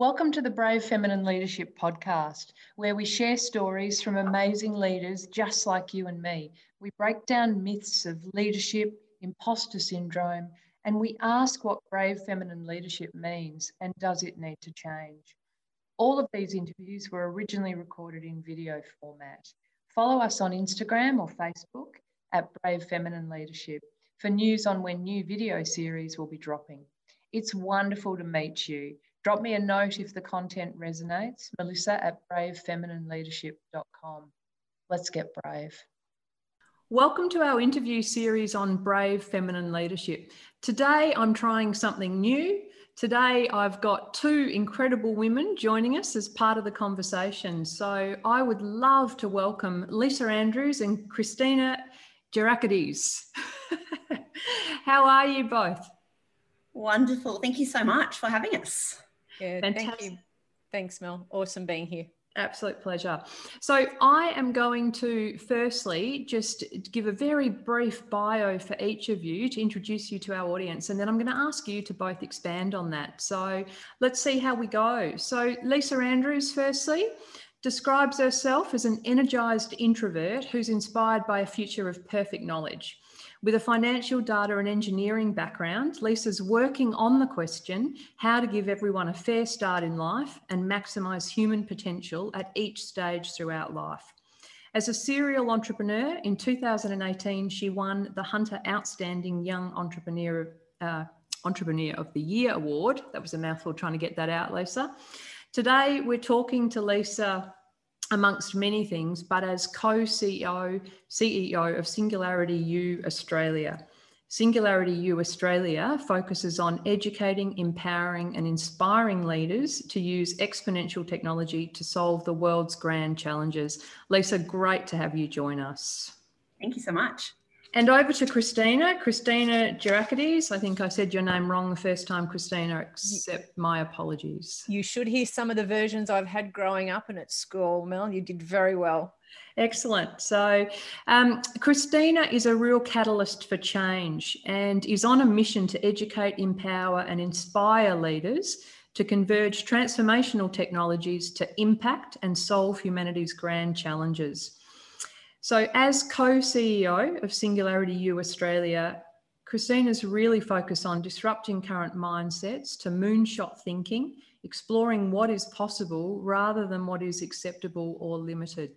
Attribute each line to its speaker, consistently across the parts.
Speaker 1: Welcome to the Brave Feminine Leadership Podcast, where we share stories from amazing leaders just like you and me. We break down myths of leadership, imposter syndrome, and we ask what brave feminine leadership means and does it need to change. All of these interviews were originally recorded in video format. Follow us on Instagram or Facebook at Brave Feminine Leadership for news on when new video series will be dropping. It's wonderful to meet you. Drop me a note if the content resonates. Melissa at bravefeminineLeadership.com. Let's get brave. Welcome to our interview series on brave feminine leadership. Today I'm trying something new. Today I've got two incredible women joining us as part of the conversation. So I would love to welcome Lisa Andrews and Christina Gerakidis. How are you both?
Speaker 2: Wonderful. Thank you so much for having us.
Speaker 3: Yeah, Fantastic. thank you. Thanks, Mel. Awesome being here.
Speaker 1: Absolute pleasure. So, I am going to firstly just give a very brief bio for each of you to introduce you to our audience, and then I'm going to ask you to both expand on that. So, let's see how we go. So, Lisa Andrews, firstly, describes herself as an energized introvert who's inspired by a future of perfect knowledge. With a financial data and engineering background, Lisa's working on the question how to give everyone a fair start in life and maximise human potential at each stage throughout life. As a serial entrepreneur, in 2018, she won the Hunter Outstanding Young Entrepreneur, uh, Entrepreneur of the Year Award. That was a mouthful trying to get that out, Lisa. Today, we're talking to Lisa amongst many things, but as co-CEO, CEO of Singularity U Australia. Singularity U Australia focuses on educating, empowering, and inspiring leaders to use exponential technology to solve the world's grand challenges. Lisa, great to have you join us.
Speaker 2: Thank you so much.
Speaker 1: And over to Christina, Christina Gerakidis. I think I said your name wrong the first time, Christina, accept my apologies.
Speaker 3: You should hear some of the versions I've had growing up and at school, Mel. You did very well.
Speaker 1: Excellent. So, um, Christina is a real catalyst for change and is on a mission to educate, empower, and inspire leaders to converge transformational technologies to impact and solve humanity's grand challenges. So, as co CEO of Singularity U Australia, Christina's really focused on disrupting current mindsets to moonshot thinking, exploring what is possible rather than what is acceptable or limited.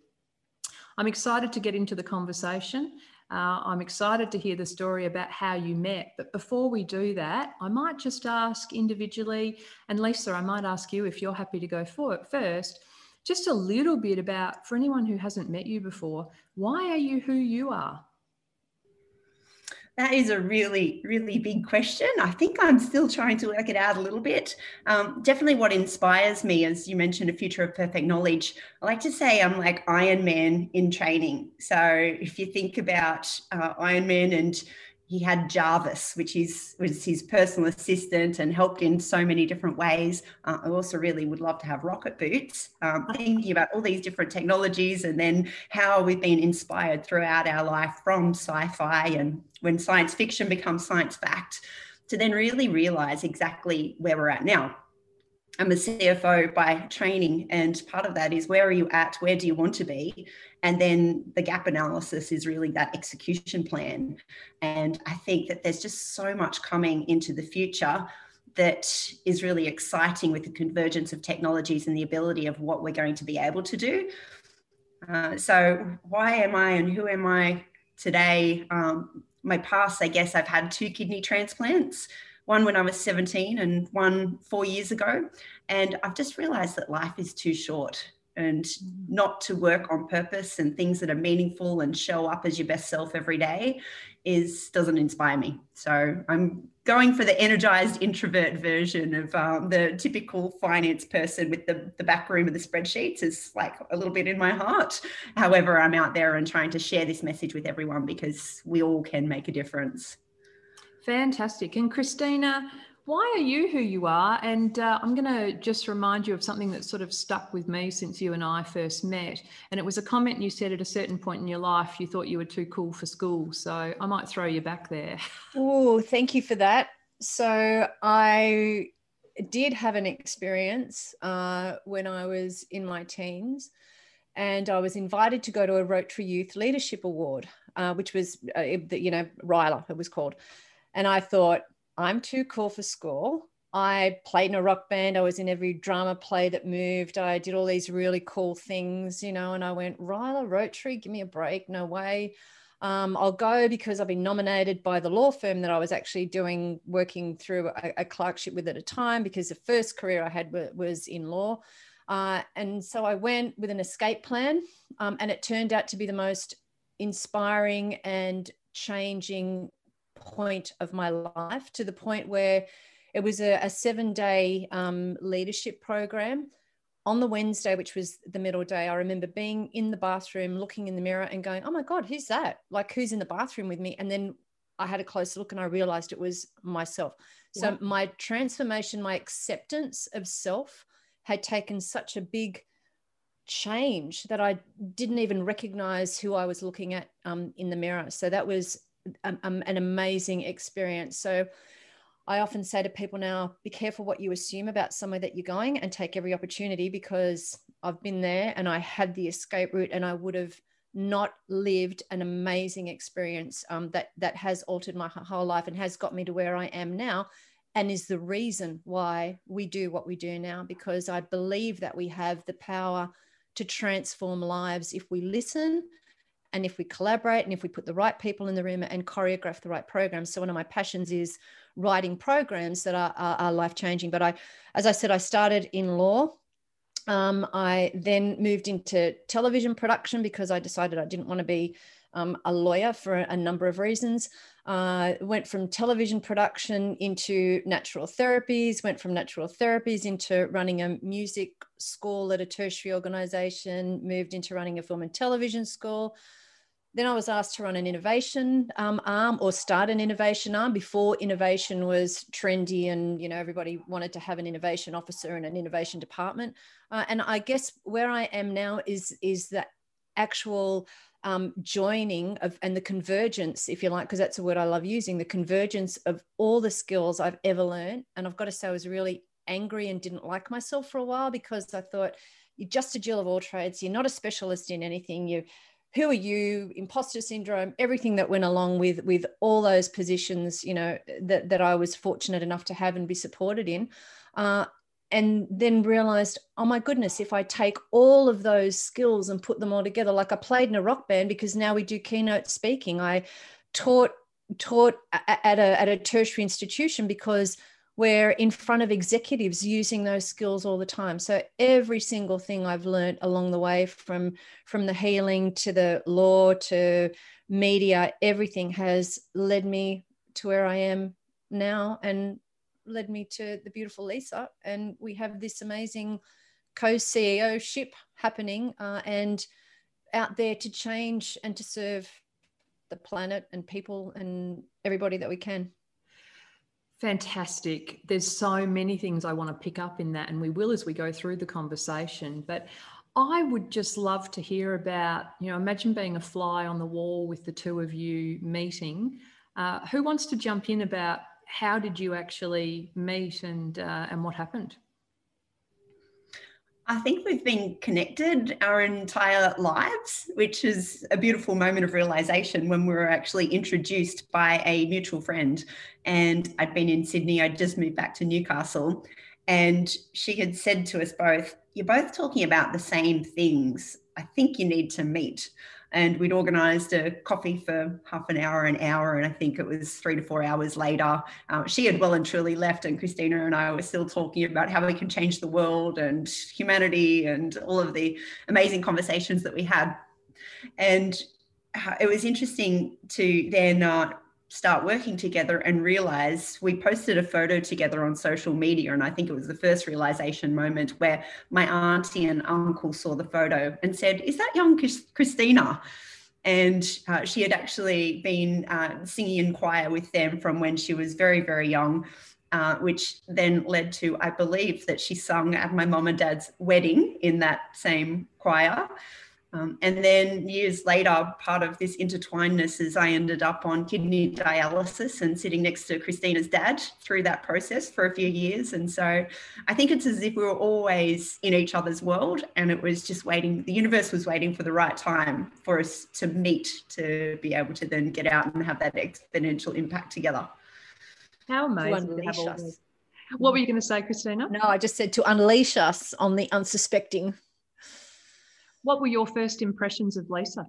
Speaker 1: I'm excited to get into the conversation. Uh, I'm excited to hear the story about how you met. But before we do that, I might just ask individually, and Lisa, I might ask you if you're happy to go for it first just a little bit about, for anyone who hasn't met you before, why are you who you are?
Speaker 2: That is a really, really big question. I think I'm still trying to work it out a little bit. Um, definitely what inspires me, as you mentioned, a future of perfect knowledge. I like to say I'm like Iron Man in training. So if you think about uh, Iron Man and he had Jarvis, which is was his personal assistant and helped in so many different ways. Uh, I also really would love to have rocket boots. Um, thinking about all these different technologies and then how we've been inspired throughout our life from sci-fi and when science fiction becomes science fact, to then really realize exactly where we're at now. I'm a CFO by training, and part of that is where are you at? Where do you want to be? And then the gap analysis is really that execution plan. And I think that there's just so much coming into the future that is really exciting with the convergence of technologies and the ability of what we're going to be able to do. Uh, so, why am I and who am I today? Um, my past, I guess I've had two kidney transplants one when I was 17 and one four years ago. And I've just realized that life is too short and not to work on purpose and things that are meaningful and show up as your best self every day is doesn't inspire me. So i'm going for the energized introvert version of um, the typical finance person with the, the back room of the spreadsheets is like a little bit in my heart. However i'm out there and trying to share this message with everyone because we all can make a difference
Speaker 1: Fantastic. And Christina, why are you who you are? And uh, I'm going to just remind you of something that sort of stuck with me since you and I first met. And it was a comment you said at a certain point in your life you thought you were too cool for school. So I might throw you back there.
Speaker 3: Oh, thank you for that. So I did have an experience uh, when I was in my teens, and I was invited to go to a Rotary Youth Leadership Award, uh, which was, uh, you know, RYLA, it was called. And I thought, I'm too cool for school. I played in a rock band. I was in every drama play that moved. I did all these really cool things, you know, and I went, RYLA, Rotary, give me a break. No way. Um, I'll go because I've been nominated by the law firm that I was actually doing, working through a, a clerkship with at a time, because the first career I had was in law. Uh, and so I went with an escape plan, um, and it turned out to be the most inspiring and changing point of my life to the point where it was a, a seven day um, leadership program. On the Wednesday, which was the middle day, I remember being in the bathroom, looking in the mirror and going, Oh my God, who's that? Like, who's in the bathroom with me? And then I had a close look and I realized it was myself. So, yeah. my transformation, my acceptance of self had taken such a big change that I didn't even recognize who I was looking at um, in the mirror. So, that was um, an amazing experience. So, I often say to people now, be careful what you assume about somewhere that you're going and take every opportunity because I've been there and I had the escape route and I would have not lived an amazing experience um, that that has altered my whole life and has got me to where I am now and is the reason why we do what we do now because I believe that we have the power to transform lives if we listen and if we collaborate and if we put the right people in the room and choreograph the right programs so one of my passions is writing programs that are, are, are life changing. But I, as I said, I started in law. Um, I then moved into television production because I decided I didn't want to be um, a lawyer for a, number of reasons. Uh, went from television production into natural therapies, went from natural therapies into running a music school at a tertiary organization, moved into running a film and television school, then I was asked to run an innovation um, arm or start an innovation arm before innovation was trendy and you know everybody wanted to have an innovation officer and an innovation department. Uh, and I guess where I am now is is that actual um, joining of and the convergence, if you like, because that's a word I love using, the convergence of all the skills I've ever learned. And I've got to say, I was really angry and didn't like myself for a while because I thought you're just a Jill of all trades. You're not a specialist in anything. You who are you imposter syndrome everything that went along with with all those positions you know that, that i was fortunate enough to have and be supported in uh, and then realized oh my goodness if i take all of those skills and put them all together like i played in a rock band because now we do keynote speaking. I taught taught at a, at a tertiary institution because we're in front of executives using those skills all the time. So every single thing i've learned along the way from from the healing to the law to media everything has led me to where i am now and led me to the beautiful lisa. And we have this amazing co-ceo ship happening uh, and out there to change and to serve the planet and people and everybody that we can
Speaker 1: Fantastic. There's so many things I want to pick up in that, and we will as we go through the conversation. But I would just love to hear about, you know, imagine being a fly on the wall with the two of you meeting. Uh, who wants to jump in about how did you actually meet and uh, and what happened?
Speaker 2: I think we've been connected our entire lives, which is a beautiful moment of realization when we were actually introduced by a mutual friend. And I'd been in Sydney, I'd just moved back to Newcastle. And she had said to us both, You're both talking about the same things. I think you need to meet and we'd organized a coffee for half an hour, an hour, and I think it was three to four hours later. Uh, she had well and truly left, and Christina and I were still talking about how we can change the world and humanity and all of the amazing conversations that we had. And uh, it was interesting to then uh, start working together and realize we posted a photo together on social media. And I think it was the first realization moment where my auntie and uncle saw the photo and said, Is that young Christina? And uh, she had actually been uh, singing in choir with them from when she was very, very young. Uh, which then led to, I believe, that she sung at my mom and dad's wedding in that same choir. Um, and then years later, part of this intertwinedness is I ended up on kidney dialysis and sitting next to Christina's dad through that process for a few years. And so I think it's as if we were always in each other's world and it was just waiting, the universe was waiting for the right time for us to meet to be able to then get out and have that exponential impact together.
Speaker 1: How amazing to have all those. What were you going to say, Christina?
Speaker 3: No, I just said to unleash us on the unsuspecting.
Speaker 1: What were your first impressions of Lisa?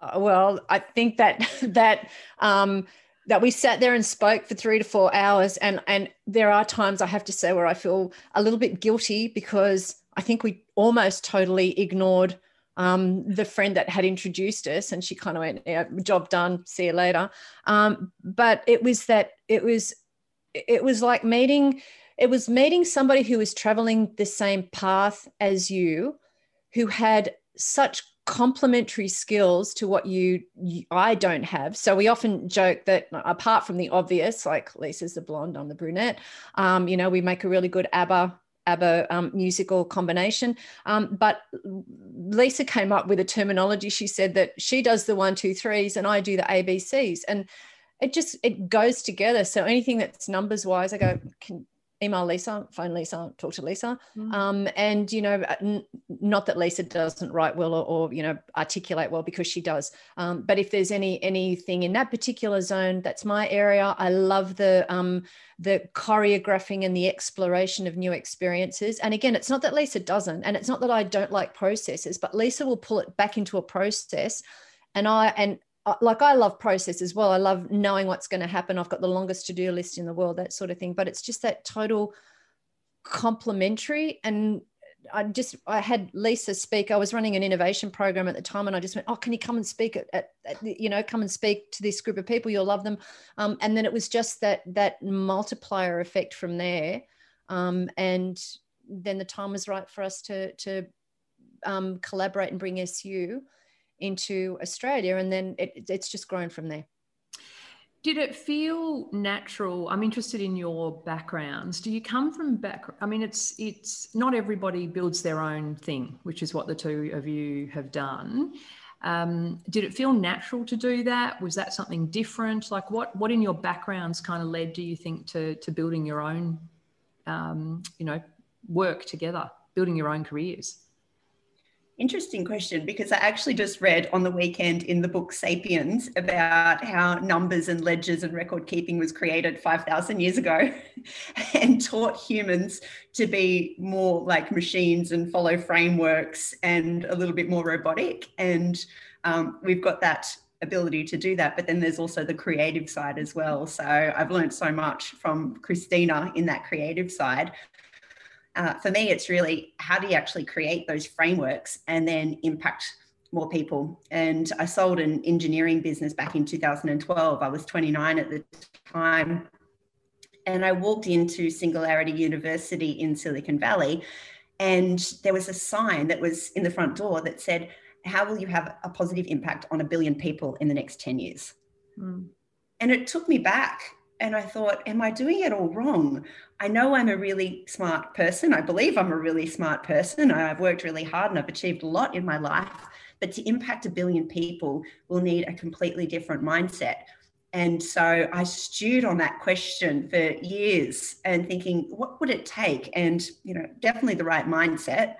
Speaker 3: Uh, well, I think that that um, that we sat there and spoke for three to four hours, and and there are times I have to say where I feel a little bit guilty because I think we almost totally ignored um, the friend that had introduced us, and she kind of went, yeah, "Job done, see you later." Um, but it was that it was it was like meeting it was meeting somebody who was traveling the same path as you who had such complementary skills to what you, you, I don't have. So we often joke that apart from the obvious, like Lisa's the blonde, I'm the brunette. Um, you know, we make a really good ABBA ABBA um, musical combination. Um, but Lisa came up with a terminology. She said that she does the one, two, threes, and I do the ABCs, and it just it goes together. So anything that's numbers wise, I go, can, email Lisa, phone Lisa, talk to Lisa. Mm. Um, and, you know, uh, n- not that Lisa doesn't write well or, or, you know, articulate well because she does. Um, but if there's any anything in that particular zone, that's my area. I love the um, the choreographing and the exploration of new experiences. And again, it's not that Lisa doesn't, and it's not that I don't like processes, but Lisa will pull it back into a process. And I and like I love process as well. I love knowing what's going to happen. I've got the longest to do list in the world, that sort of thing. But it's just that total complementary. And I just, I had Lisa speak. I was running an innovation program at the time, and I just went, "Oh, can you come and speak at, at, at you know, come and speak to this group of people? You'll love them." Um, and then it was just that that multiplier effect from there. Um, and then the time was right for us to to um, collaborate and bring SU into Australia, and then it, it's just grown from there.
Speaker 1: Did it feel natural? I'm interested in your backgrounds. Do you come from back? I mean, it's it's not everybody builds their own thing, which is what the two of you have done. Um, did it feel natural to do that? Was that something different? Like, what what in your backgrounds kind of led, do you think, to to building your own, um, you know, work together, building your own careers?
Speaker 2: Interesting question because I actually just read on the weekend in the book Sapiens about how numbers and ledgers and record keeping was created 5,000 years ago and taught humans to be more like machines and follow frameworks and a little bit more robotic. And um, we've got that ability to do that. But then there's also the creative side as well. So I've learned so much from Christina in that creative side uh, for me, it's really how do you actually create those frameworks and then impact more people. And I sold an engineering business back in 2012. I was 29 at the time. And I walked into Singularity University in Silicon Valley, and there was a sign that was in the front door that said, How will you have a positive impact on a billion people in the next 10 years? Mm. And it took me back and I thought, am I doing it all wrong? I know I'm a really smart person. I believe I'm a really smart person. I've worked really hard and I've achieved a lot in my life. But to impact a billion people will need a completely different mindset. And so I stewed on that question for years and thinking, what would it take? And, you know, definitely the right mindset.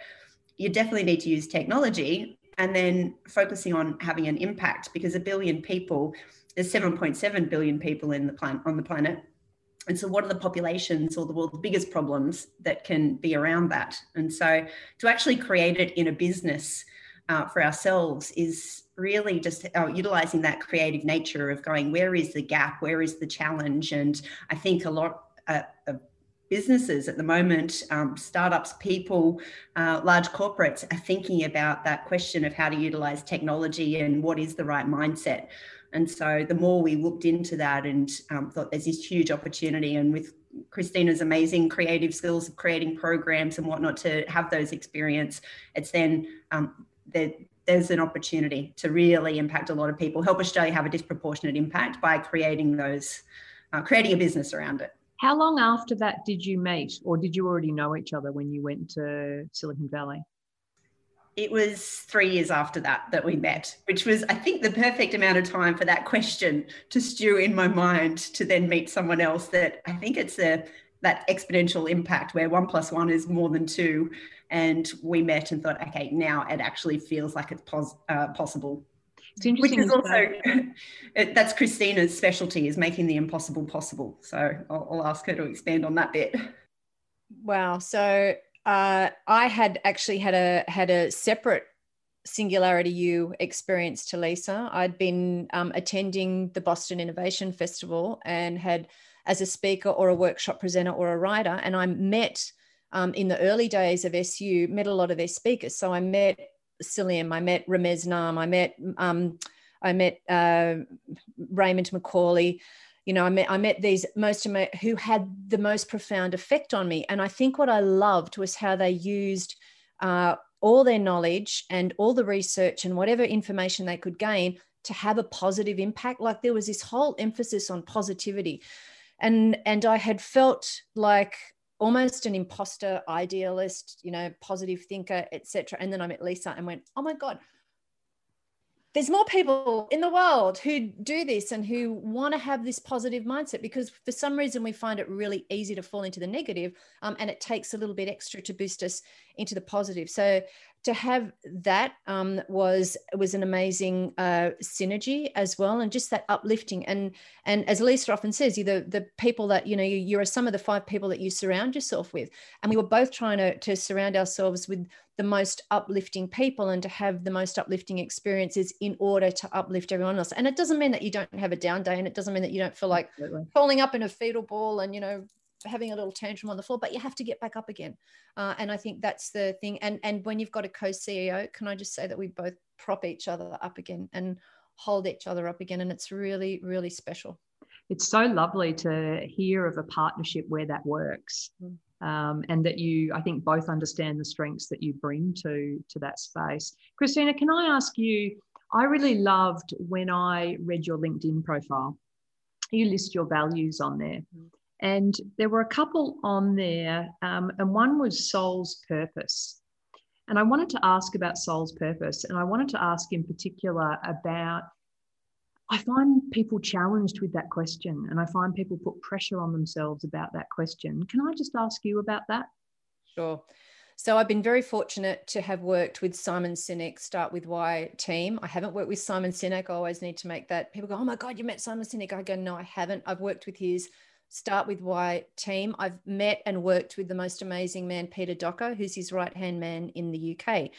Speaker 2: You definitely need to use technology and then focusing on having an impact because a billion people there's 7.7 billion people in the planet on the planet. And so what are the populations or the world's biggest problems that can be around that? And so to actually create it in a business uh, for ourselves is really just uh, utilizing that creative nature of going where is the gap? Where is the challenge? And i think a lot uh, of businesses at the moment um, startups people uh, large corporates are thinking about that question of how to utilize technology and what is the right mindset and so the more we looked into that and um, thought there's this huge opportunity, and with Christina's amazing creative skills of creating programs and whatnot to have those experience, it's then um, that there's an opportunity to really impact a lot of people, help Australia have a disproportionate impact by creating those, uh, creating a business around it.
Speaker 1: How long after that did you meet, or did you already know each other when you went to Silicon Valley?
Speaker 2: It was three years after that that we met, which was, I think, the perfect amount of time for that question to stew in my mind to then meet someone else. That I think it's a that exponential impact where one plus one is more than two, and we met and thought, okay, now it actually feels like it's pos- uh, possible.
Speaker 1: It's interesting.
Speaker 2: Which is also that's Christina's specialty is making the impossible possible. So I'll, I'll ask her to expand on that bit.
Speaker 3: Wow. So uh, I had actually had a had a separate Singularity U experience to Lisa. I'd been um, attending the Boston Innovation Festival and had as a speaker or a workshop presenter or a writer, and I met um, in the early days of SU met a lot of their speakers. So I met Salim, I met Ramez Naam, I met um, I met uh, Raymond McCauley you know, I met I met these most who had the most profound effect on me, and I think what I loved was how they used uh, all their knowledge and all the research and whatever information they could gain to have a positive impact. Like there was this whole emphasis on positivity, and and I had felt like almost an imposter idealist you know positive thinker etc and then i met lisa and went oh my god there's more people in the world who do this and who want to have this positive mindset because for some reason we find it really easy to fall into the negative, um, and it takes a little bit extra to boost us into the positive. So to have that um, was was an amazing uh, synergy as well, and just that uplifting. And and as Lisa often says, you the the people that you know you, you are some of the five people that you surround yourself with. And we were both trying to to surround ourselves with the most uplifting people and to have the most uplifting experiences in order to uplift everyone else. And it doesn't mean that you don't have a down day, and it doesn't mean that you don't feel like Absolutely. falling up in a fetal ball and you know having a little tantrum on the floor, but you have to get back up again. Uh, and I think that's the thing. And and when you've got a co-CEO, can I just say that we both prop each other up again and hold each other up again, and it's really really special.
Speaker 1: It's so lovely to hear of a partnership where that works. Mm. Um, and that you, I think, both understand the strengths that you bring to to that space. Christina, can I ask you? I really loved when I read your LinkedIn profile. You list your values on there. And there were a couple on there, um, and one was soul's purpose. And I wanted to ask about soul's purpose, and I wanted to ask in particular about. I find people challenged with that question, and I find people put pressure on themselves about that question. Can I just ask you about that?
Speaker 3: Sure. So I've been very fortunate to have worked with Simon Sinek, Start With Why team. I haven't worked with Simon Sinek. I always need to make that. People go, oh my God, you met Simon Sinek. I go, no, I haven't. I've worked with his Start with Why team. I've met and worked with the most amazing man, Peter Docker, who's his right hand man in the UK.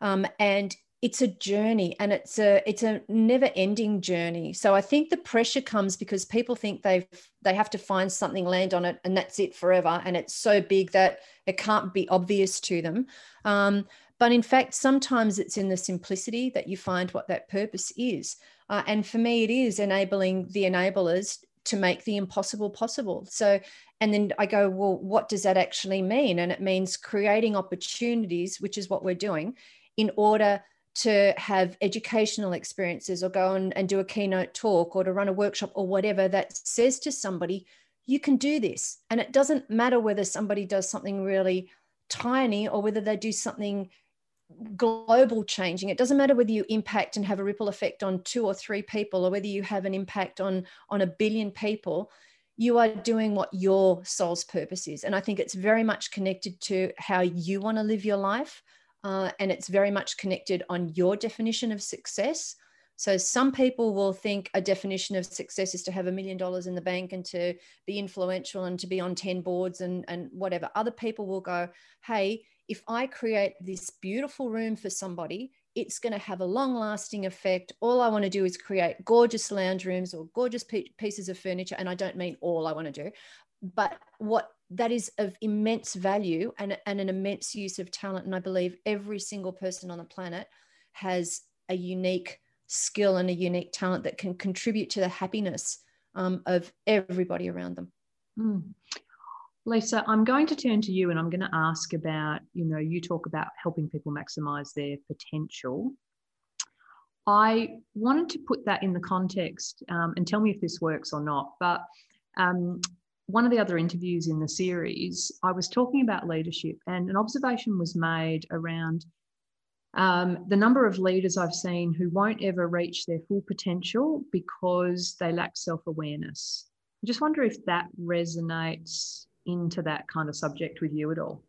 Speaker 3: Um, and it's a journey and it's a it's a never ending journey so i think the pressure comes because people think they've they have to find something land on it and that's it forever and it's so big that it can't be obvious to them um, but in fact sometimes it's in the simplicity that you find what that purpose is uh, and for me it is enabling the enablers to make the impossible possible. So, and then I go, well, what does that actually mean? And it means creating opportunities, which is what we're doing, in order to have educational experiences or go and, and do a keynote talk or to run a workshop or whatever that says to somebody, you can do this. And it doesn't matter whether somebody does something really tiny or whether they do something global changing. It doesn't matter whether you impact and have a ripple effect on two or three people or whether you have an impact on on a billion people you are doing what your soul's purpose is. And i think it's very much connected to how you want to live your life uh, and it's very much connected on your definition of success. So some people will think a definition of success is to have a million dollars in the bank and to be influential and to be on 10 boards and, and whatever. Other people will go, hey, if I create this beautiful room for somebody, it's going to have a long lasting effect. All I want to do is create gorgeous lounge rooms or gorgeous pieces of furniture. And I don't mean all I want to do, but what that is of immense value and, and an immense use of talent. And I believe every single person on the planet has a unique skill and a unique talent that can contribute to the happiness um, of everybody around them.
Speaker 1: Mm. Lisa, I'm going to turn to you and I'm going to ask about, you know, you talk about helping people maximize their potential. I wanted to put that in the context um, and tell me if this works or not. But um, one of the other interviews in the series, I was talking about leadership, and an observation was made around um, the number of leaders I've seen who won't ever reach their full potential because they lack self awareness. I just wonder if that resonates into that kind of subject with you at all.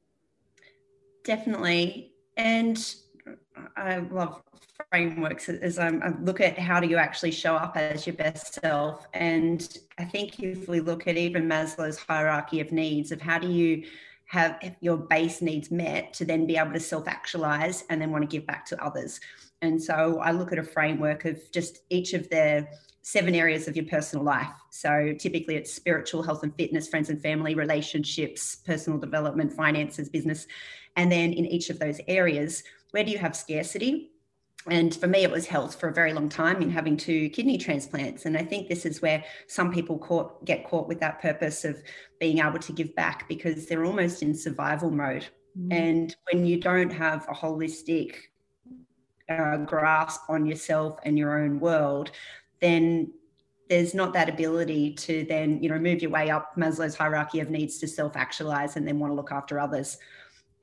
Speaker 2: Definitely. And I love frameworks as I look at how do you actually show up as your best self. And I think if we look at even Maslow's hierarchy of needs, of how do you have your base needs met to then be able to self actualize and then want to give back to others. And so I look at a framework of just each of the seven areas of your personal life. So typically it's spiritual health and fitness, friends and family, relationships, personal development, finances, business. And then in each of those areas, where do you have scarcity? and for me it was health for a very long time in having two kidney transplants and i think this is where some people caught, get caught with that purpose of being able to give back because they're almost in survival mode mm. and when you don't have a holistic uh, grasp on yourself and your own world then there's not that ability to then you know move your way up maslow's hierarchy of needs to self actualize and then want to look after others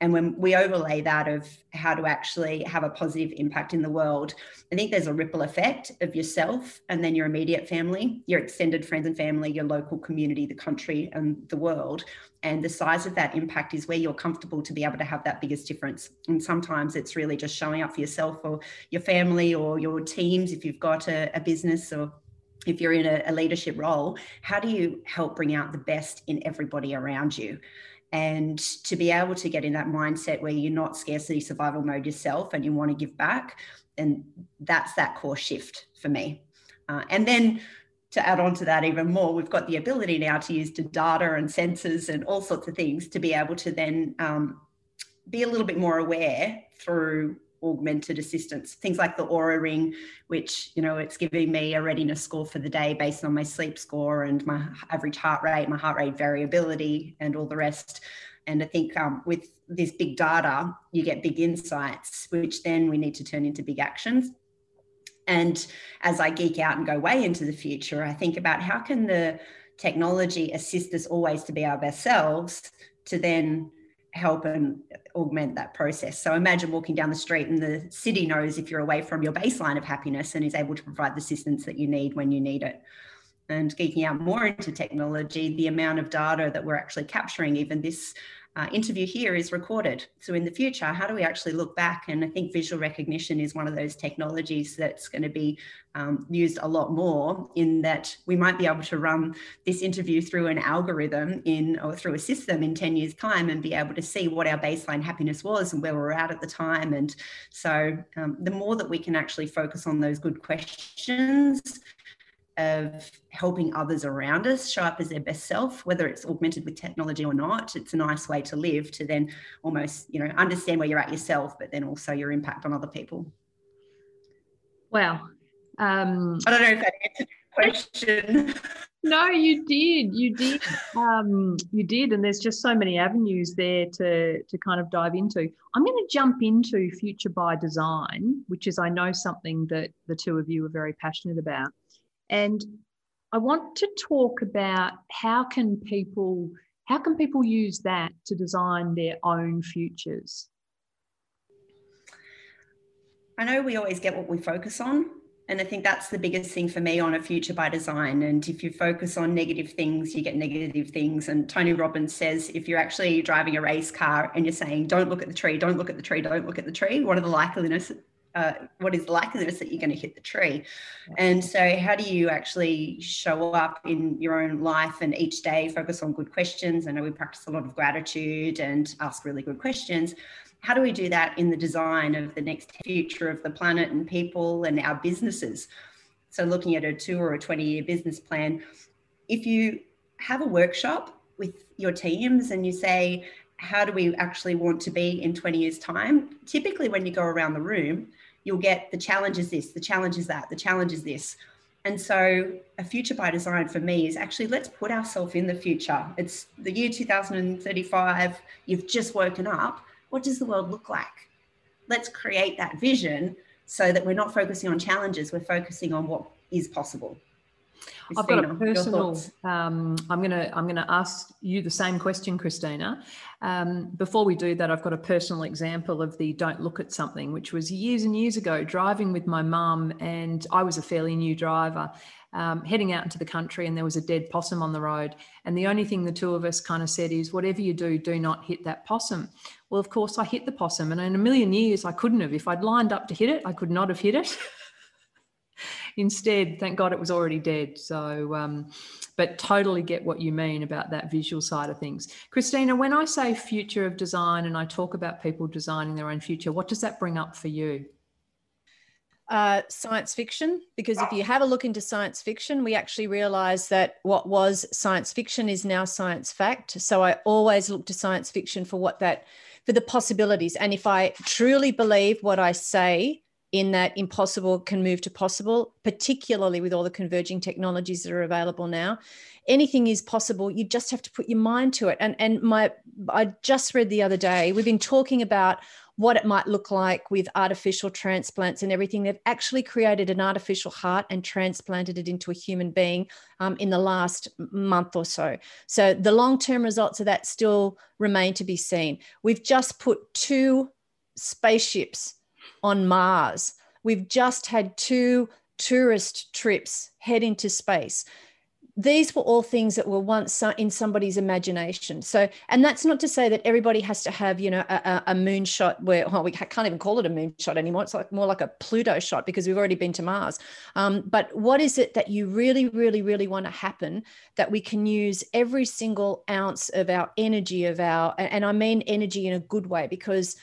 Speaker 2: and when we overlay that of how to actually have a positive impact in the world i think there's a ripple effect of yourself and then your immediate family your extended friends and family your local community the country and the world. And the size of that impact is where you're comfortable to be able to have that biggest difference. And sometimes it's really just showing up for yourself or your family or your teams if you've got a, a business or if you're in a, a leadership role. How do you help bring out the best in everybody around you and to be able to get in that mindset where you're not scarcity survival mode yourself and you want to give back and that's that core shift for me. Uh, and then to add on to that even more we've got the ability now to use the data and sensors and all sorts of things to be able to then um, be a little bit more aware through augmented assistance things like the Oura ring which you know it's giving me a readiness score for the day based on my sleep score and my average heart rate my heart rate variability and all the rest. And i think um, with this big data you get big insights which then we need to turn into big actions. And as i geek out and go way into the future i think about how can the technology assist us always to be our best selves to then help and augment that process. So imagine walking down the street and the city knows if you're away from your baseline of happiness and is able to provide the assistance that you need when you need it. And geeking out more into technology, the amount of data that we're actually capturing, even this uh, interview here is recorded. So in the future, how do we actually look back? And I think visual recognition is one of those technologies that's going to be um, used a lot more in that we might be able to run this interview through an algorithm in or through a system in 10 years time and be able to see what our baseline happiness was and where we we're at at the time. And so um, the more that we can actually focus on those good questions, of helping others around us show up as their best self, whether it's augmented with technology or not. It's a nice way to live to then almost, you know, understand where you're at yourself, but then also your impact on other people.
Speaker 1: Wow. Um,
Speaker 2: I don't know if that answered your question.
Speaker 1: no, you did. You did. Um, you did. And there's just so many avenues there to, to kind of dive into. I'm going to jump into future by design, which is, I know, something that the two of you are very passionate about. And I want to talk about how can people how can people use that to design their own futures?
Speaker 2: I know we always get what we focus on. And I think that's the biggest thing for me on a future by design. And if you focus on negative things, you get negative things. And Tony Robbins says if you're actually driving a race car and you're saying, don't look at the tree, don't look at the tree, don't look at the tree, what are the likeliness uh, what is the likeliness that you're going to hit the tree. And so how do you actually show up in your own life and each day focus on good questions? I know we practice a lot of gratitude and ask really good questions. How do we do that in the design of the next future of the planet and people and our businesses? So looking at a two or a 20 year business plan if you have a workshop with your teams and you say how do we actually want to be in 20 years time? Typically when you go around the room you'll get the challenge is this, the challenge is that, the challenge is this. And so, a future by design for me is actually let's put ourselves in the future. It's the year 2035. You've just woken up. What does the world look like? Let's create that vision so that we're not focusing on challenges, we're focusing on what is possible.
Speaker 1: I've got a personal. Um, I'm gonna I'm gonna ask you the same question, Christina. Um, before we do that, I've got a personal example of the don't look at something, which was years and years ago, driving with my mum, and I was a fairly new driver, um, heading out into the country, and there was a dead possum on the road, and the only thing the two of us kind of said is, whatever you do, do not hit that possum. Well, of course, I hit the possum, and in a million years, I couldn't have. If I'd lined up to hit it, I could not have hit it. instead, thank God it was already dead. So, um, but totally get what you mean about that visual side of things. Christina, when I say future of design and I talk about people designing their own future, what does that bring up for you?
Speaker 3: Uh, science fiction, because if you have a look into science fiction, we actually realize that what was science fiction is now science fact. So I always look to science fiction for what that, for the possibilities. And if I truly believe what I say, in that impossible can move to possible, particularly with all the converging technologies that are available now. Anything is possible. You just have to put your mind to it. And and my I just read the other day, we've been talking about what it might look like with artificial transplants and everything. They've actually created an artificial heart and transplanted it into a human being um, in the last month or so. So the long term results of that still remain to be seen. We've just put two spaceships on Mars. We've just had two tourist trips head into space. These were all things that were once in somebody's imagination. So, and that's not to say that everybody has to have, you know, a, a moonshot where we can't even call it a moonshot anymore. It's like more like a Pluto shot because we've already been to Mars. Um, but what is it that you really, really, really want to happen that we can use every single ounce of our energy, of our, and I mean energy in a good way because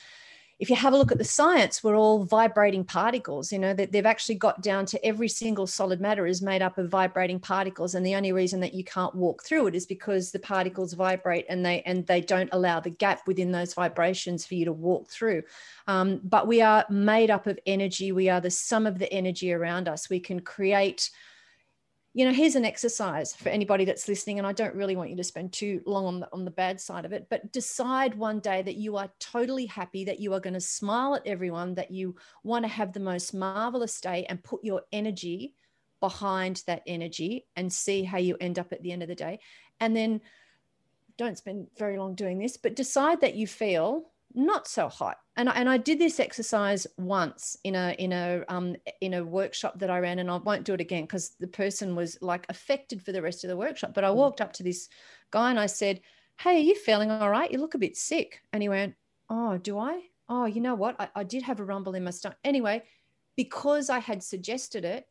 Speaker 3: if you have a look at the science, we're all vibrating particles. You know that they've actually got down to every single solid matter is made up of vibrating particles, and the only reason that you can't walk through it is because the particles vibrate and they and they don't allow the gap within those vibrations for you to walk through. Um, but we are made up of energy. We are the sum of the energy around us. We can create you know here's an exercise for anybody that's listening and i don't really want you to spend too long on the, on the bad side of it but decide one day that you are totally happy that you are going to smile at everyone that you want to have the most marvelous day and put your energy behind that energy and see how you end up at the end of the day. And then don't spend very long doing this but decide that you feel not so hot. And I, and I did this exercise once in a in a um, in a workshop that I ran, and I won't do it again because the person was like affected for the rest of the workshop. But I mm. walked up to this guy and I said, "Hey, are you feeling all right? You look a bit sick." And he went, "Oh, do I? Oh, you know what? I, I did have a rumble in my stomach. Anyway, because I had suggested it,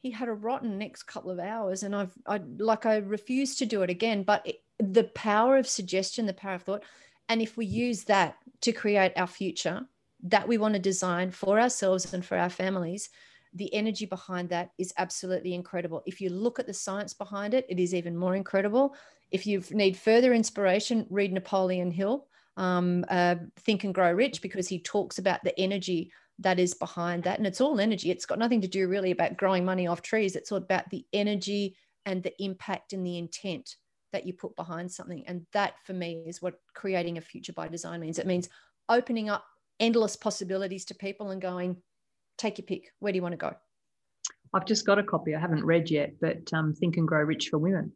Speaker 3: he had a rotten next couple of hours, and I've I like I refused to do it again. But it, the power of suggestion, the power of thought." And if we use that to create our future that we want to design for ourselves and for our families, the energy behind that is absolutely incredible. If you look at the science behind it, it is even more incredible. If you need further inspiration, read Napoleon Hill, um, uh, Think and Grow Rich, because he talks about the energy that is behind that. And it's all energy. It's got nothing to do really about growing money off trees. It's all about the energy and the impact and the intent that you put behind something. And that for me is what creating a future by design means. It means opening up endless possibilities to people and going, take your pick. Where do you want to go?
Speaker 1: I've just got a copy. I haven't read yet, but um, Think and Grow Rich for Women.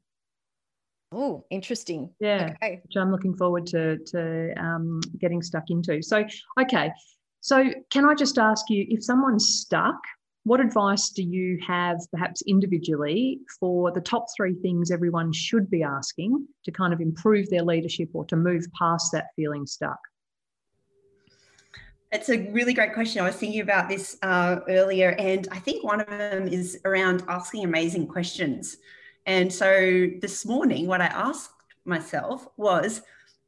Speaker 3: Oh, interesting.
Speaker 1: Yeah, okay. which I'm looking forward to to um, getting stuck into. So, okay, so can I just ask you if someone's stuck what advice do you have, perhaps individually, for the top three things everyone should be asking to kind of improve their leadership or to move past that feeling stuck?
Speaker 2: It's a really great question. I was thinking about this uh, earlier, and I think one of them is around asking amazing questions. And so this morning, what I asked myself was,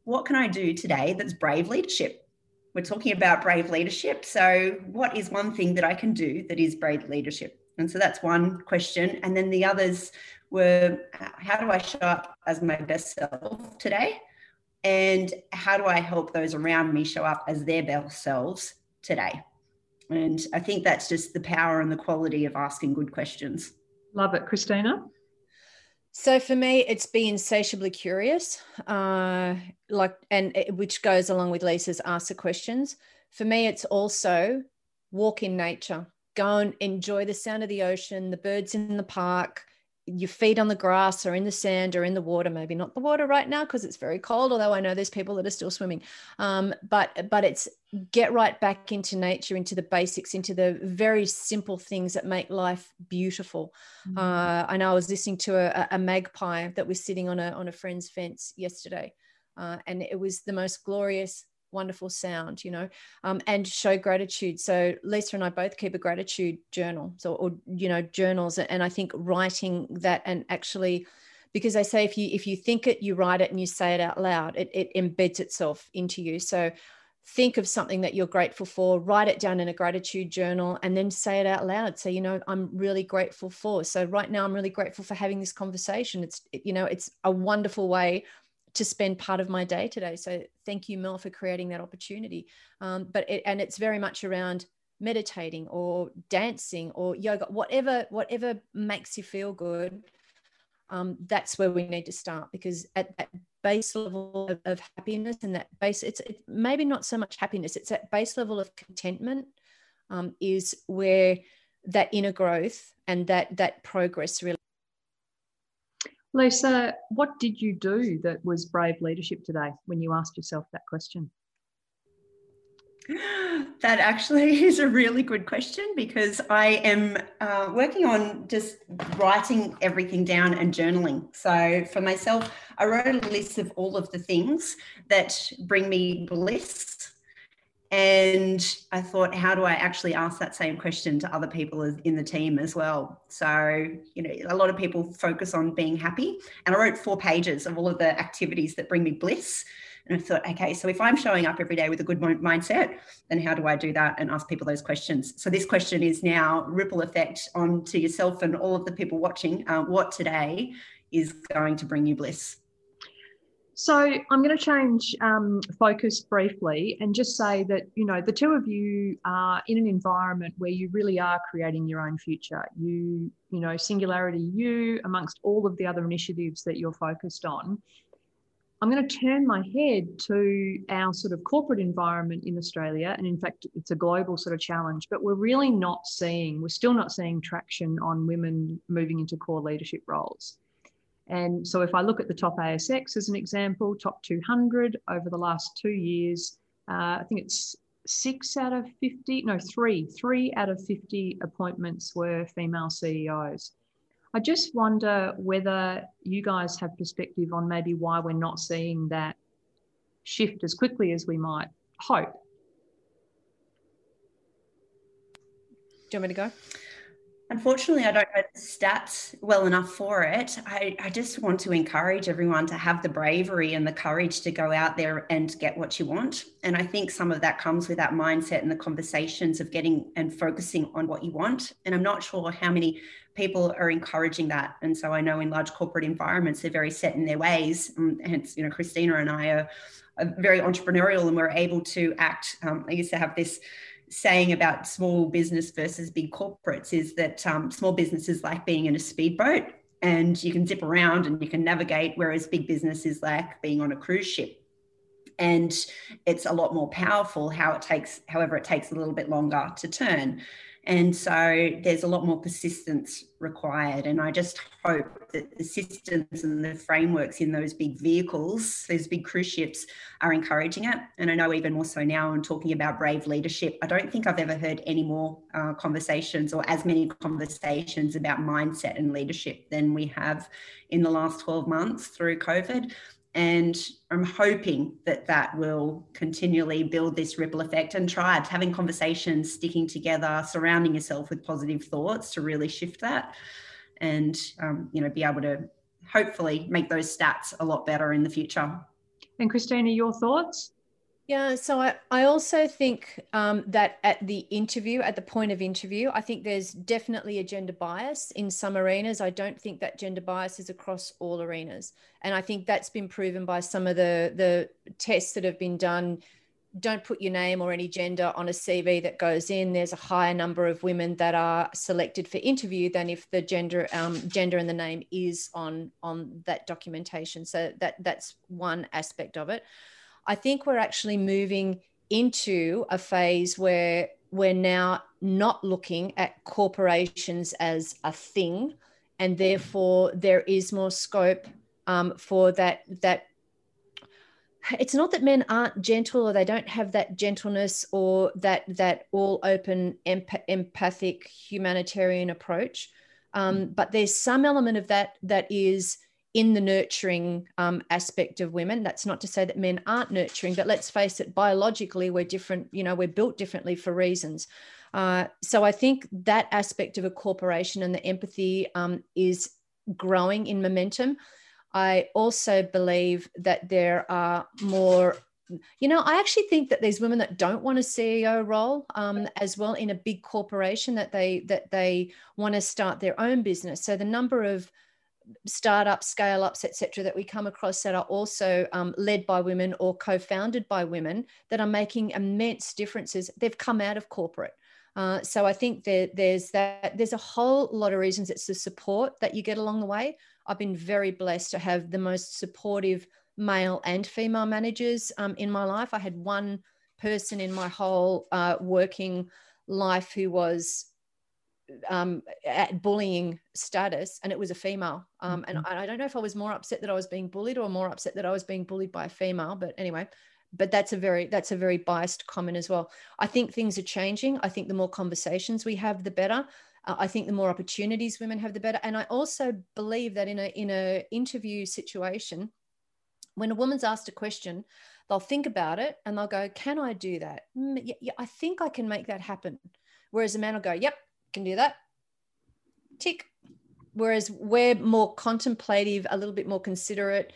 Speaker 2: what can I do today that's brave leadership? We're talking about brave leadership. So, what is one thing that I can do that is brave leadership? And so that's one question. And then the others were how do I show up as my best self today? And how do I help those around me show up as their best selves today? And I think that's just the power and the quality of asking good questions.
Speaker 1: Love it. Christina?
Speaker 3: So for me, it's being insatiably curious, uh, like, and it, which goes along with Lisa's ask the questions. For me, it's also walk in nature, go and enjoy the sound of the ocean, the birds in the park, your feet on the grass or in the sand or in the water maybe not the water right now because it's very cold although i know there's people that are still swimming um, but but it's get right back into nature into the basics into the very simple things that make life beautiful mm-hmm. uh, i know i was listening to a, a, magpie that was sitting on a on a friend's fence yesterday uh, and it was the most glorious wonderful sound, you know, um, and show gratitude. So Lisa and I both keep a gratitude journal, so or you know journals, and I think writing that and actually, because they say if you if you think it, you write it, and you say it out loud, it it embeds itself into you. So think of something that you're grateful for write it down in a gratitude journal and then say it out loud say you know i'm really grateful for so right now i'm really grateful for having this conversation it's you know it's a wonderful way to spend part of my day today. So thank you, Mel, for creating that opportunity. Um, but it, and it's very much around meditating or dancing or yoga, whatever whatever makes you feel good. Um, that's where we need to start because at that base level of, of happiness and that base, it's, it's, maybe not so much happiness. It's that base level of contentment um, is where that inner growth and that that progress really
Speaker 1: Lisa, what did you do that was brave leadership today when you asked yourself that question?
Speaker 2: That actually is a really good question because I am uh, working on just writing everything down and journaling. So for myself, I wrote a list of all of the things that bring me bliss and I thought, how do I actually ask that same question to other people in the team as well? So, you know, a lot of people focus on being happy. And I wrote four pages of all of the activities that bring me bliss. And I thought, okay, so if I'm showing up every day with a good mindset, then how do I do that and ask people those questions? So this question is now ripple effect onto yourself and all of the people watching. Uh, what today is going to bring you bliss?
Speaker 1: So I'm going to change um, focus briefly and just say that you know the two of you are in an environment where you really are creating your own future. You you know singularity you amongst all of the other initiatives that you're focused on. I'm going to turn my head to our sort of corporate environment in Australia, and in fact, it's a global sort of challenge. But we're really not seeing we're still not seeing traction on women moving into core leadership roles. And so if I look at the top ASX as an example, top 200 over the last two years, uh, I think it's six out of 50, no, three, three out of 50 appointments were female CEOs. I just wonder whether you guys have perspective on maybe why we're not seeing that shift as quickly as we might hope.
Speaker 3: Do you want me to go?
Speaker 2: Unfortunately, I don't know the stats well enough for it. I, I, just want to encourage everyone to have the bravery and the courage to go out there and get what you want. And I think some of that comes with that mindset and the conversations of getting and focusing on what you want. And I'm not sure how many people are encouraging that. And so I know in large corporate environments, they're very set in their ways. And hence, you know, Christina and I are, are very entrepreneurial and we're able to act. Um, I used to have this saying about small business versus big corporates is that um, small businesses like being in a speedboat and you can zip around and you can navigate, whereas big business is like being on a cruise ship. And it's a lot more powerful how it takes, however, it takes a little bit longer to turn. And so there's a lot more persistence required. And I just hope that the systems and the frameworks in those big vehicles, those big cruise ships, are encouraging it. And I know even more so now, I'm talking about brave leadership. I don't think I've ever heard any more uh, conversations or as many conversations about mindset and leadership than we have in the last 12 months through COVID. And I'm hoping that that will continually build this ripple effect and it, having conversations, sticking together, surrounding yourself with positive thoughts to really shift that and, um, you know, be able to hopefully make those stats a lot better in the future.
Speaker 1: And Christina, your thoughts?
Speaker 3: Yeah, so I, I also think um, that at the interview, at the point of interview, I think there's definitely a gender bias in some arenas. I don't think that gender bias is across all arenas. And I think that's been proven by some of the, the tests that have been done. Don't put your name or any gender on a CV that goes in. There's a higher number of women that are selected for interview than if the gender um, gender and the name is on on that documentation. So that that's one aspect of it. I think we're actually moving into a phase where we're now not looking at corporations as a thing and therefore there is more scope um, for that that it's not that men aren't gentle or they don't have that gentleness or that that all open empath- empathic humanitarian approach um, but there's some element of that that is in the nurturing um, aspect of women. That's not to say that men aren't nurturing but let's face it biologically we're different you know we're built differently for reasons. Uh, so i think that aspect of a corporation and the empathy um, is growing in momentum. I also believe that there are more you know i actually think that there's women that don't want a ceo role um, as well in a big corporation that they that they want to start their own business. So the number of startups scale ups etc that we come across that are also um, led by women or co-founded by women that are making immense differences they've come out of corporate uh, so i think there's that there's a whole lot of reasons it's the support that you get along the way I've been very blessed to have the most supportive male and female managers um, in my life. I had one person in my whole uh, working life who was um, at bullying status, and it was a female. Um, mm-hmm. And I, I don't know if I was more upset that I was being bullied or more upset that I was being bullied by a female. But anyway, but that's a very that's a very biased comment as well. I think things are changing. I think the more conversations we have, the better. Uh, I think the more opportunities women have, the better. And I also believe that in a in a interview situation, when a woman's asked a question, they'll think about it and they'll go, "Can I do that? Mm, yeah, yeah, I think I can make that happen." Whereas a man will go, "Yep, can do that." Tick. Whereas we're more contemplative, a little bit more considerate.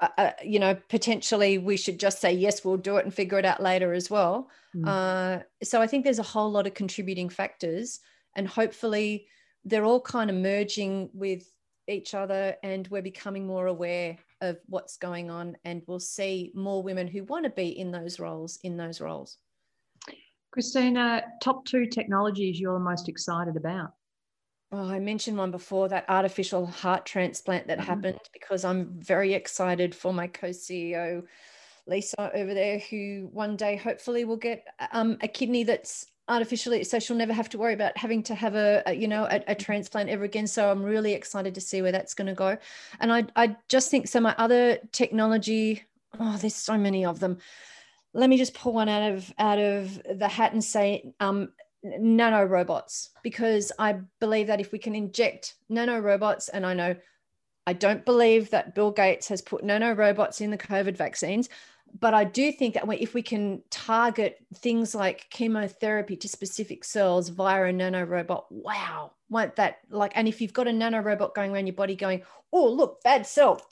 Speaker 3: Uh, uh, you know, potentially we should just say yes, we'll do it and figure it out later as well. Mm. Uh, so I think there's a whole lot of contributing factors and hopefully they're all kind of merging with each other and we're becoming more aware of what's going on and we'll see more women who want to be in those roles in those roles
Speaker 1: christina top two technologies you're most excited about
Speaker 3: Oh, I mentioned one before that artificial heart transplant that mm-hmm. happened because I'm very excited for my co CEO, Lisa, over there, who one day hopefully will get um, a kidney that's artificially so she'll never have to worry about having to have a, a you know a, a, mm-hmm. transplant ever again so i'm really excited to see where that's going to go and i i just think so my other technology oh there's so many of them let me just pull one out of out of the hat and say um nano robots because i believe that if we can inject nano robots and i know i don't believe that bill gates has put nano robots in the covid vaccines but I do think that if we can target things like chemotherapy to specific cells via a nanorobot, wow, won't that like? And if you've got a nanorobot going around your body, going, oh look, bad cell,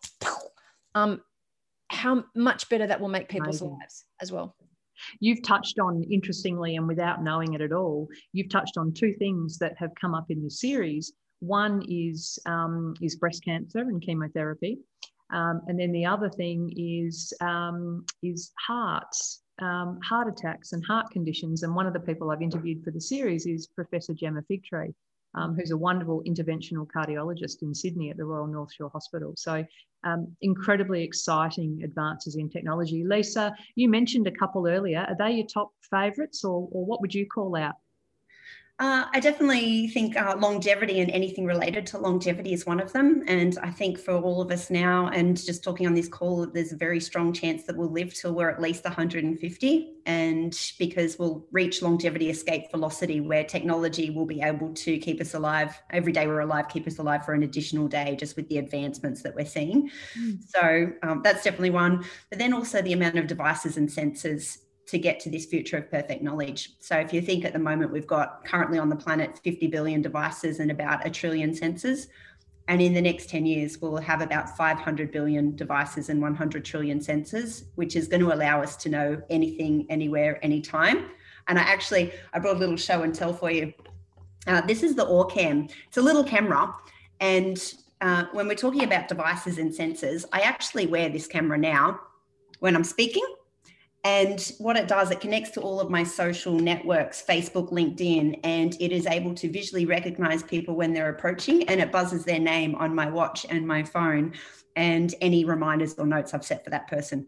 Speaker 3: um, how much better that will make people's Amazing. lives as well.
Speaker 1: You've touched on, interestingly, and without knowing it at all, you've touched on two things that have come up in this series. One is um, is breast cancer and chemotherapy, um, and then the other thing is um, is hearts, um, heart attacks and heart conditions. And one of the people I've interviewed for the series is Professor Gemma Figtree, um, who's a wonderful interventional cardiologist in Sydney at the Royal North Shore Hospital. So um, incredibly exciting advances in technology. Lisa, you mentioned a couple earlier. Are they your top favourites, or, or what would you call out?
Speaker 2: Uh, I definitely think uh, longevity and anything related to longevity is one of them. And I think for all of us now, and just talking on this call, there's a very strong chance that we'll live till we're at least 150. And because we'll reach longevity escape velocity, where technology will be able to keep us alive every day we're alive, keep us alive for an additional day, just with the advancements that we're seeing. Mm. So um, that's definitely one. But then also the amount of devices and sensors to get to this future of perfect knowledge. So if you think at the moment we've got currently on the planet 50 billion devices and about a trillion sensors, and in the next 10 years we'll have about 500 billion devices and 100 trillion sensors, which is going to allow us to know anything, anywhere, anytime. And I actually I brought a little show and tell for you. Uh, this is the OrCam. It's a little camera, and uh, when we're talking about devices and sensors, I actually wear this camera now when I'm speaking and what it does, it connects to all of my social networks, Facebook, LinkedIn, and it is able to visually recognize people when they're approaching and it buzzes their name on my watch and my phone and any reminders or notes I've set for that person.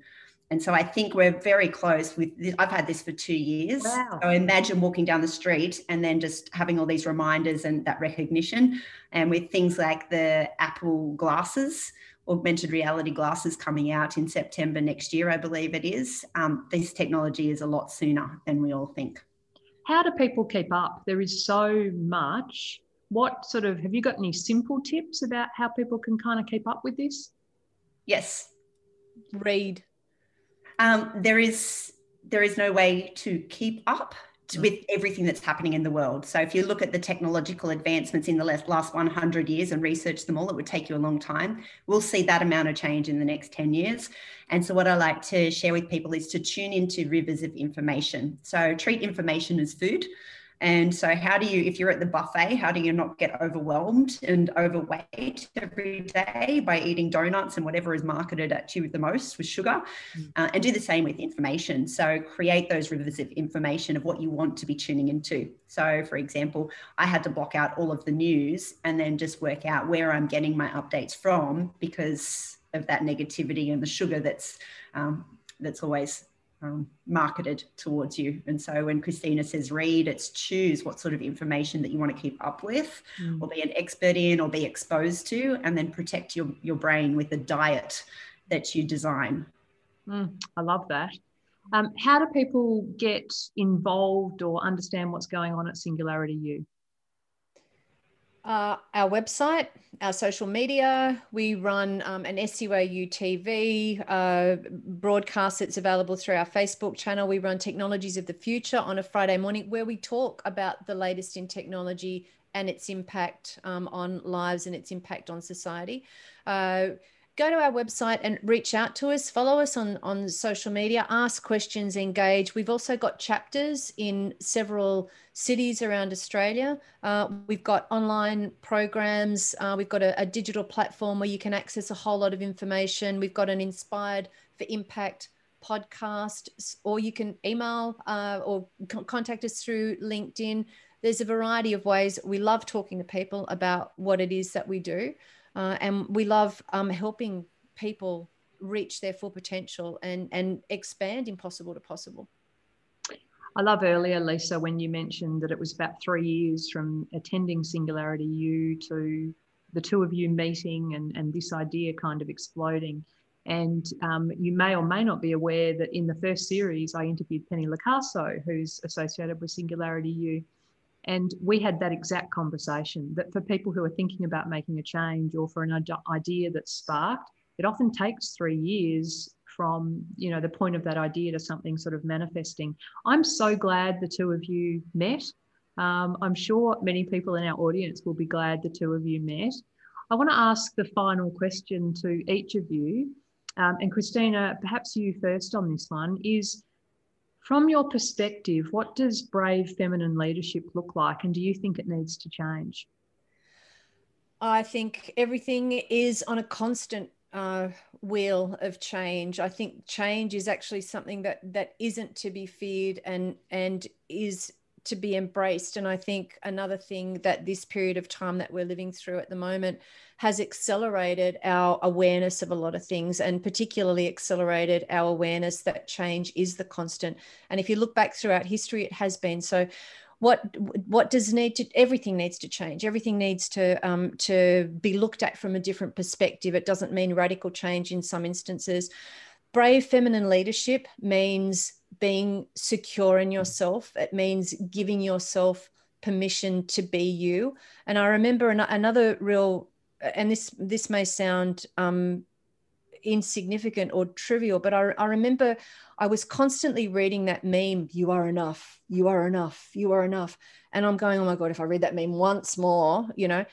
Speaker 2: And so I think we're very close with this. I've had this for two years.
Speaker 1: Wow.
Speaker 2: So imagine walking down the street and then just having all these reminders and that recognition. And with things like the Apple glasses, augmented reality glasses coming out in September next year, I believe it is, um, this technology is a lot sooner than we all think.
Speaker 1: How do people keep up? There is so much. What sort of have you got any simple tips about how people can kind of keep up with this?
Speaker 2: Yes.
Speaker 3: Read.
Speaker 2: Um, there is there is no way to keep up to, Mm. with everything that's happening in the world. So if you look at the technological advancements in the last, last 100 years and research them all, it would take you a long time. We'll see that amount of change in the next 10 years. And so what I like to share with people is to tune into rivers of information. So treat information as food. And so, how do you, if you're at the buffet, how do you not get overwhelmed and overweight every day by eating donuts and whatever is marketed at you the most with sugar? Mm. Uh, and do the same with information. So, create those rivers of information of what you want to be tuning into. So, for example, I had to block out all of the news and then just work out where I'm getting my updates from because of that negativity and the sugar that's um, that's always um, marketed towards you. And so when Christina says read, it's choose what sort of information that you want to keep up with mm. or be an expert in or be exposed to, and then protect your, your brain with the diet that you design.
Speaker 1: Mm, I love that. Um, how do people get involved or understand what's going on at Singularity U?
Speaker 3: Uh, our website, our social media. We run um, an SUAU TV uh, broadcast that's available through our Facebook channel. We run Technologies of the Future on a Friday morning where we talk about the latest in technology and its impact um, on lives and its impact on society. Uh, go to our website and reach out to us. Follow us on on social media. Ask questions engage. We've also got chapters in several cities around australia. Uh, we've got online programs. Uh, we've got a, a, digital platform where you can access a whole lot of information. We've got an inspired for impact podcast or you can email uh, or contact us through linkedin. There's a variety of ways. We love talking to people about what it is that we do uh, and we love um, helping people reach their full potential and and expand impossible to possible.
Speaker 1: I love earlier, Lisa, when you mentioned that it was about three years from attending Singularity U to the two of you meeting and, and this idea kind of exploding. And um, you may or may not be aware that in the first series, I interviewed Penny Locaso, who's associated with Singularity U. And we had that exact conversation that for people who are thinking about making a change or for an idea that's sparked, it often takes three years from you know the point of that idea to something sort of manifesting. I'm so glad the two of you met. Um, I'm sure many people in our audience will be glad the two of you met. I want to ask the final question to each of you. Um, and Christina, perhaps you first on this one is from your perspective, what does brave feminine leadership look like? And do you think it needs to change?
Speaker 3: I think everything is on a constant uh, wheel of change. I think change is actually something that that isn't to be feared and and is to be embraced. And I think another thing that this period of time that we're living through at the moment has accelerated our awareness of a lot of things and particularly accelerated our awareness that change is the constant. And if you look back throughout history, it has been. So what what does need to everything needs to change everything needs to um, to be looked at from a different perspective it doesn't mean radical change in some instances brave feminine leadership means being secure in yourself. It means giving yourself permission to be you. And I remember an- another real, and this this may sound um, insignificant or trivial, but I, I remember I was constantly reading that meme, you are enough, you are enough, you are enough. And I'm going, oh my God, if I read that meme once more, you know,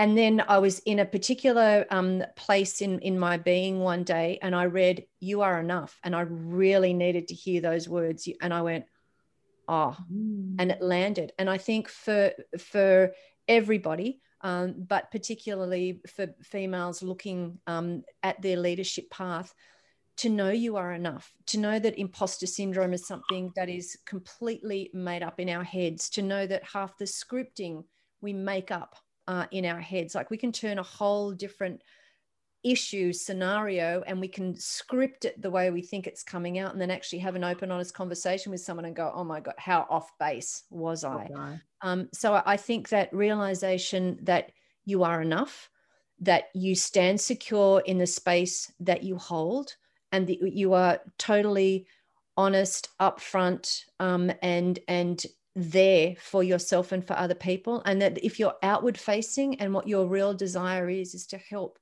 Speaker 3: and then I was in a particular um, place in in my being one day, and I read "You are enough," and I really needed to hear those words, and I went, "Oh," mm. and it landed. And I think for for everybody, um, but particularly for females looking um, at their leadership path, to know you are enough, to know that imposter syndrome is something that is completely made up in our heads, to know that half the scripting we make up uh, in our heads. Like we can turn a whole different issue scenario and we can script it the way we think it's coming out and then actually have an open honest conversation with someone and go oh my god how off base was i okay. um, so i think that realization that you are enough that you stand secure in the space that you hold and that you are totally honest upfront um, and and there for yourself and for other people and that if you're outward facing and what your real desire is is to help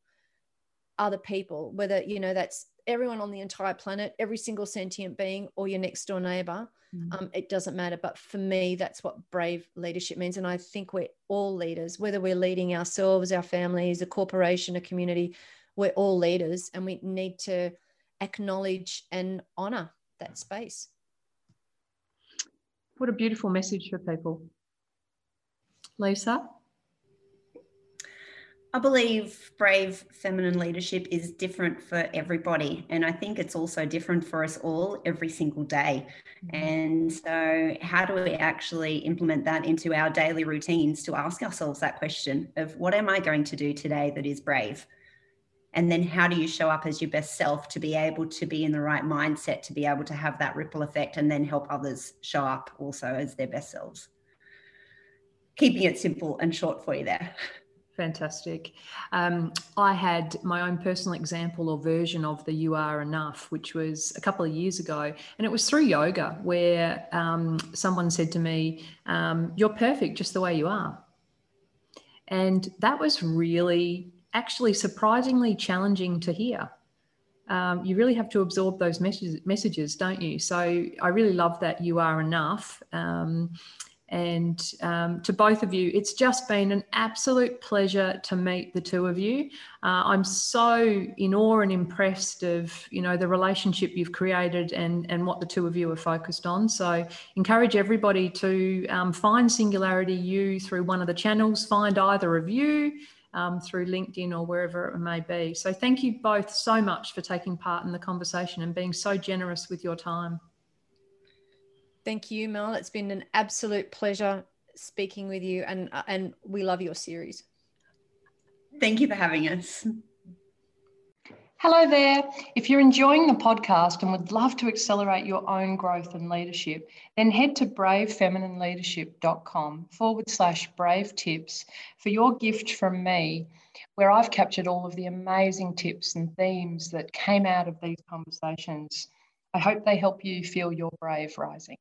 Speaker 3: other people, whether, you know, that's everyone on the entire planet, every single sentient being, or your next door neighbor. Mm. Um, it doesn't matter. But for me, that's what brave leadership means. And I think we're all leaders, whether we're leading ourselves, our families, a corporation, a community, we're all leaders and we need to acknowledge and honor that space.
Speaker 1: What a beautiful message for people. Lisa?
Speaker 2: I believe brave feminine leadership is different for everybody. And I think it's also different for us all every single day. Mm-hmm. And so, how do we actually implement that into our daily routines to ask ourselves that question of what am I going to do today that is brave? And then, how do you show up as your best self to be able to be in the right mindset to be able to have that ripple effect and then help others show up also as their best selves? Keeping it simple and short for you there.
Speaker 1: Fantastic. Um, I had my own personal example or version of the You Are Enough, which was a couple of years ago. And it was through yoga where um, someone said to me, um, You're perfect just the way you are. And that was really, actually, surprisingly challenging to hear. Um, you really have to absorb those messages, messages, don't you? So I really love that you are enough. Um, and um, to both of you, it's just been an absolute pleasure to meet the two of you. Uh, I'm so in awe and impressed of you know the relationship you've created and and what the two of you are focused on. So encourage everybody to um, find Singularity U through one of the channels. Find either of you. Um, through LinkedIn or wherever it may be. So, thank you both so much for taking part in the conversation and being so generous with your time.
Speaker 3: Thank you, Mel. It's been an absolute pleasure speaking with you, and and we love your series.
Speaker 2: Thank you for having us.
Speaker 1: Hello there. If you're enjoying the podcast and would love to accelerate your own growth and leadership, then head to bravefeminineleadership.com forward slash brave tips for your gift from me, where I've captured all of the amazing tips and themes that came out of these conversations. I hope they help you feel your brave rising.